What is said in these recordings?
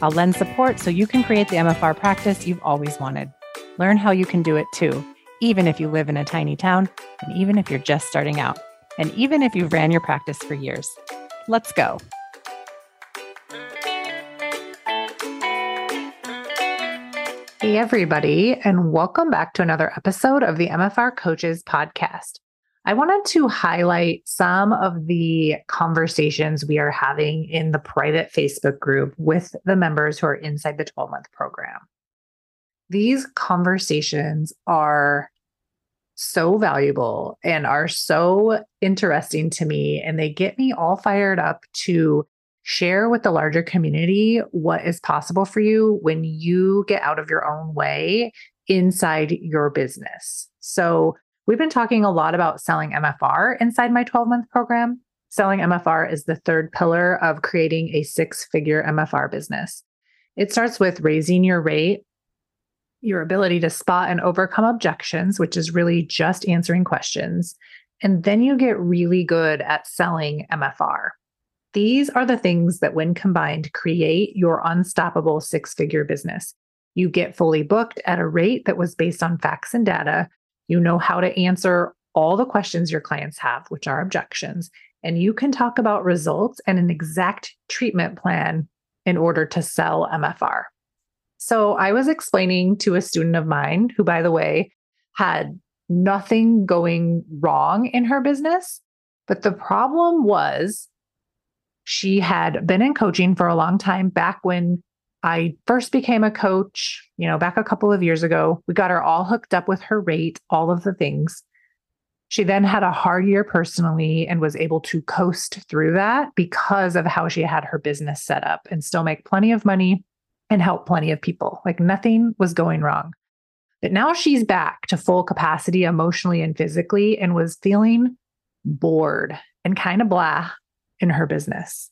I'll lend support so you can create the MFR practice you've always wanted. Learn how you can do it too, even if you live in a tiny town, and even if you're just starting out, and even if you've ran your practice for years. Let's go. Hey, everybody, and welcome back to another episode of the MFR Coaches Podcast. I wanted to highlight some of the conversations we are having in the private Facebook group with the members who are inside the 12 month program. These conversations are so valuable and are so interesting to me, and they get me all fired up to share with the larger community what is possible for you when you get out of your own way inside your business. So, We've been talking a lot about selling MFR inside my 12 month program. Selling MFR is the third pillar of creating a six figure MFR business. It starts with raising your rate, your ability to spot and overcome objections, which is really just answering questions. And then you get really good at selling MFR. These are the things that, when combined, create your unstoppable six figure business. You get fully booked at a rate that was based on facts and data you know how to answer all the questions your clients have, which are objections. And you can talk about results and an exact treatment plan in order to sell MFR. So I was explaining to a student of mine who, by the way, had nothing going wrong in her business. But the problem was she had been in coaching for a long time back when I first became a coach, you know, back a couple of years ago. We got her all hooked up with her rate, all of the things. She then had a hard year personally and was able to coast through that because of how she had her business set up and still make plenty of money and help plenty of people. Like nothing was going wrong. But now she's back to full capacity emotionally and physically and was feeling bored and kind of blah in her business.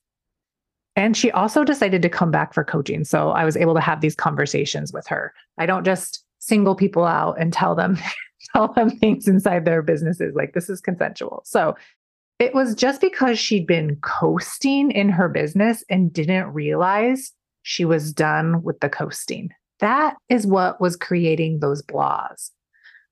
And she also decided to come back for coaching. So I was able to have these conversations with her. I don't just single people out and tell them tell them things inside their businesses like this is consensual. So it was just because she'd been coasting in her business and didn't realize she was done with the coasting. That is what was creating those blahs.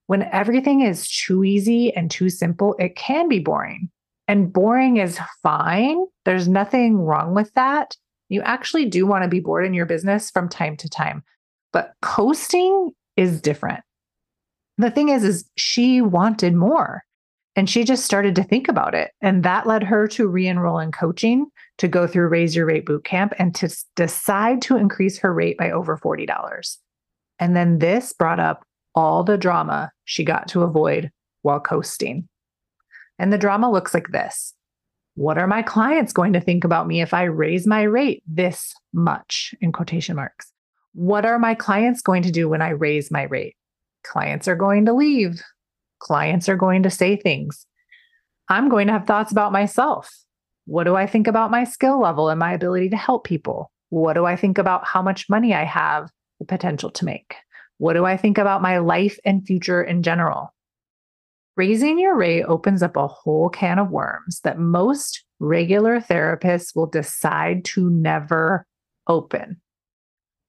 When everything is too easy and too simple, it can be boring. And boring is fine. There's nothing wrong with that. You actually do want to be bored in your business from time to time. But coasting is different. The thing is is she wanted more and she just started to think about it and that led her to re-enroll in coaching to go through raise your rate boot camp and to decide to increase her rate by over $40. And then this brought up all the drama she got to avoid while coasting. And the drama looks like this What are my clients going to think about me if I raise my rate this much in quotation marks? What are my clients going to do when I raise my rate? Clients are going to leave. Clients are going to say things. I'm going to have thoughts about myself. What do I think about my skill level and my ability to help people? What do I think about how much money I have the potential to make? What do I think about my life and future in general? Raising your rate opens up a whole can of worms that most regular therapists will decide to never open.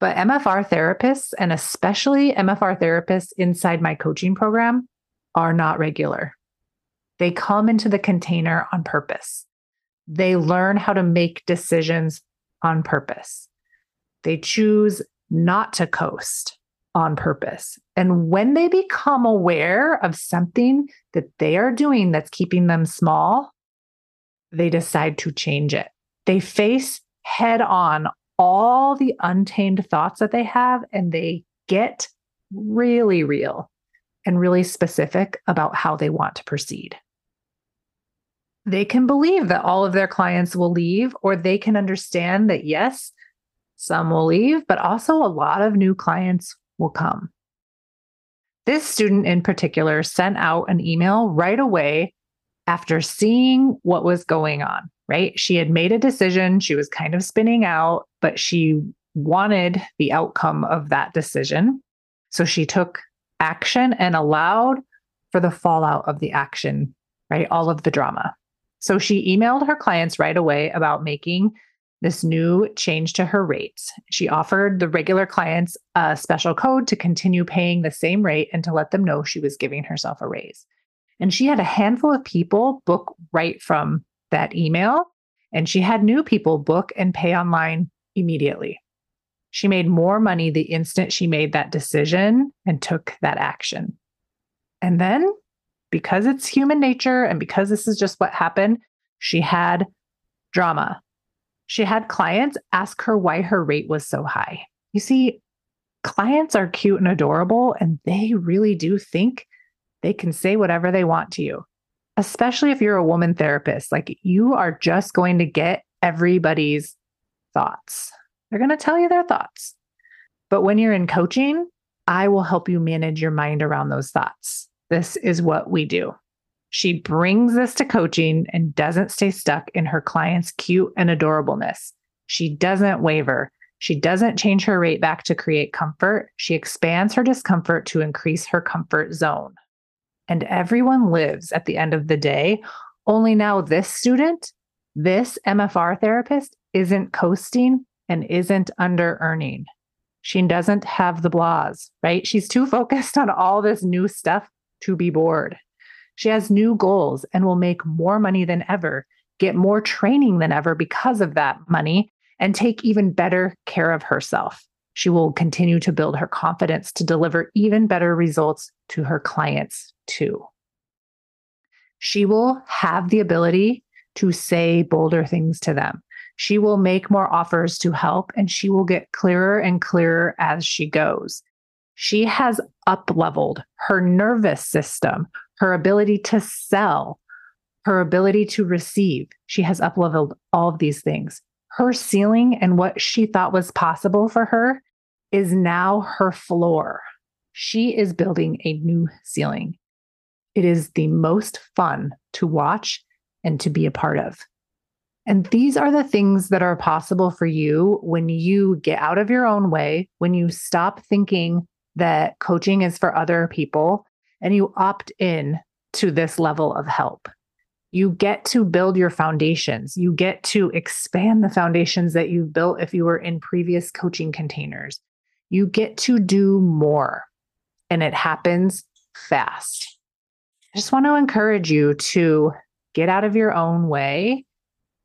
But MFR therapists, and especially MFR therapists inside my coaching program, are not regular. They come into the container on purpose. They learn how to make decisions on purpose. They choose not to coast on purpose. And when they become aware of something that they are doing that's keeping them small, they decide to change it. They face head on all the untamed thoughts that they have and they get really real and really specific about how they want to proceed. They can believe that all of their clients will leave, or they can understand that, yes, some will leave, but also a lot of new clients will come. This student in particular sent out an email right away after seeing what was going on, right? She had made a decision. She was kind of spinning out, but she wanted the outcome of that decision. So she took action and allowed for the fallout of the action, right? All of the drama. So she emailed her clients right away about making this new change to her rates. She offered the regular clients a special code to continue paying the same rate and to let them know she was giving herself a raise. And she had a handful of people book right from that email. And she had new people book and pay online immediately. She made more money the instant she made that decision and took that action. And then, because it's human nature and because this is just what happened, she had drama she had clients ask her why her rate was so high. You see, clients are cute and adorable, and they really do think they can say whatever they want to you, especially if you're a woman therapist. Like you are just going to get everybody's thoughts. They're going to tell you their thoughts. But when you're in coaching, I will help you manage your mind around those thoughts. This is what we do. She brings this to coaching and doesn't stay stuck in her client's cute and adorableness. She doesn't waver. She doesn't change her rate back to create comfort. She expands her discomfort to increase her comfort zone. And everyone lives at the end of the day. Only now, this student, this MFR therapist, isn't coasting and isn't under earning. She doesn't have the blahs, right? She's too focused on all this new stuff to be bored. She has new goals and will make more money than ever, get more training than ever because of that money, and take even better care of herself. She will continue to build her confidence to deliver even better results to her clients, too. She will have the ability to say bolder things to them. She will make more offers to help and she will get clearer and clearer as she goes. She has up leveled her nervous system, her ability to sell, her ability to receive. She has upleveled all of these things. Her ceiling and what she thought was possible for her is now her floor. She is building a new ceiling. It is the most fun to watch and to be a part of. And these are the things that are possible for you when you get out of your own way, when you stop thinking that coaching is for other people and you opt in to this level of help. You get to build your foundations. You get to expand the foundations that you've built if you were in previous coaching containers. You get to do more, and it happens fast. I just want to encourage you to get out of your own way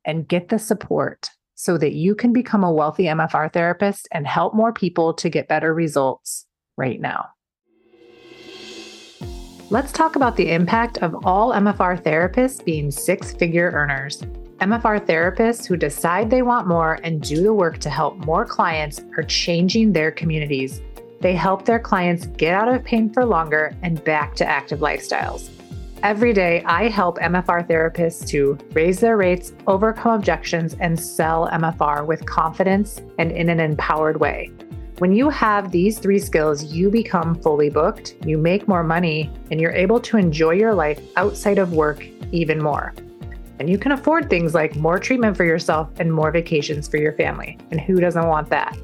and get the support so that you can become a wealthy MFR therapist and help more people to get better results right now. Let's talk about the impact of all MFR therapists being six figure earners. MFR therapists who decide they want more and do the work to help more clients are changing their communities. They help their clients get out of pain for longer and back to active lifestyles. Every day, I help MFR therapists to raise their rates, overcome objections, and sell MFR with confidence and in an empowered way. When you have these three skills, you become fully booked, you make more money, and you're able to enjoy your life outside of work even more. And you can afford things like more treatment for yourself and more vacations for your family. And who doesn't want that?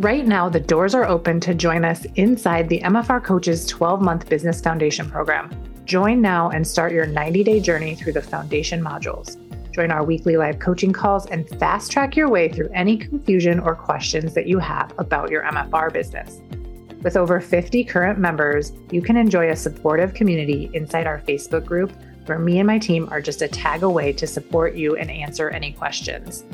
Right now, the doors are open to join us inside the MFR Coaches 12 month business foundation program. Join now and start your 90 day journey through the foundation modules. Join our weekly live coaching calls and fast track your way through any confusion or questions that you have about your MFR business. With over 50 current members, you can enjoy a supportive community inside our Facebook group where me and my team are just a tag away to support you and answer any questions.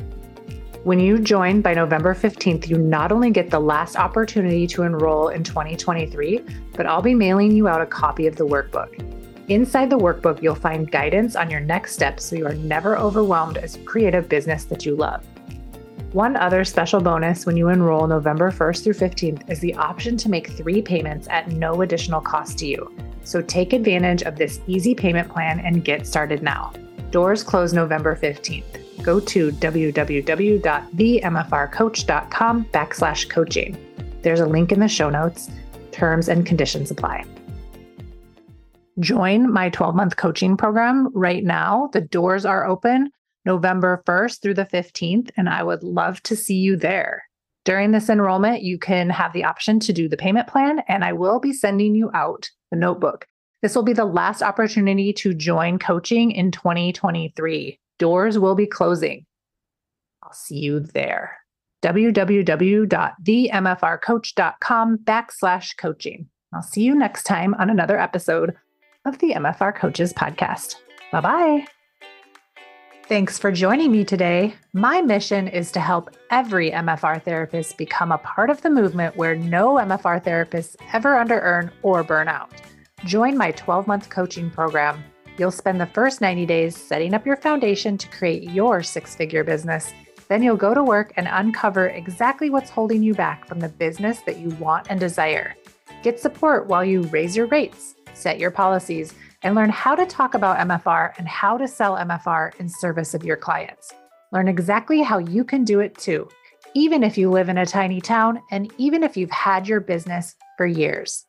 When you join by November 15th, you not only get the last opportunity to enroll in 2023, but I'll be mailing you out a copy of the workbook. Inside the workbook, you'll find guidance on your next steps so you are never overwhelmed as you create a business that you love. One other special bonus when you enroll November 1st through 15th is the option to make three payments at no additional cost to you. So take advantage of this easy payment plan and get started now. Doors close November 15th. Go to www.themfrcoach.com backslash coaching. There's a link in the show notes. Terms and conditions apply. Join my 12 month coaching program right now. The doors are open November 1st through the 15th, and I would love to see you there. During this enrollment, you can have the option to do the payment plan, and I will be sending you out the notebook. This will be the last opportunity to join coaching in 2023. Doors will be closing. I'll see you there. www.themfrcoach.com backslash coaching. I'll see you next time on another episode of the MFR Coaches Podcast. Bye bye. Thanks for joining me today. My mission is to help every MFR therapist become a part of the movement where no MFR therapists ever under earn or burn out. Join my 12 month coaching program. You'll spend the first 90 days setting up your foundation to create your six figure business. Then you'll go to work and uncover exactly what's holding you back from the business that you want and desire. Get support while you raise your rates, set your policies, and learn how to talk about MFR and how to sell MFR in service of your clients. Learn exactly how you can do it too, even if you live in a tiny town and even if you've had your business for years.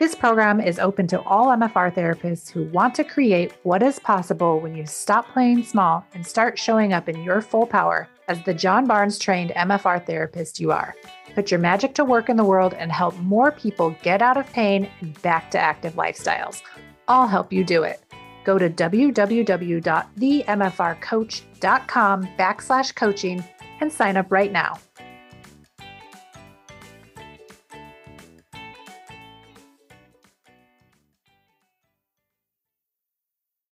This program is open to all MFR therapists who want to create what is possible when you stop playing small and start showing up in your full power as the John Barnes trained MFR therapist you are. Put your magic to work in the world and help more people get out of pain and back to active lifestyles. I'll help you do it. Go to www.themfrcoach.com backslash coaching and sign up right now.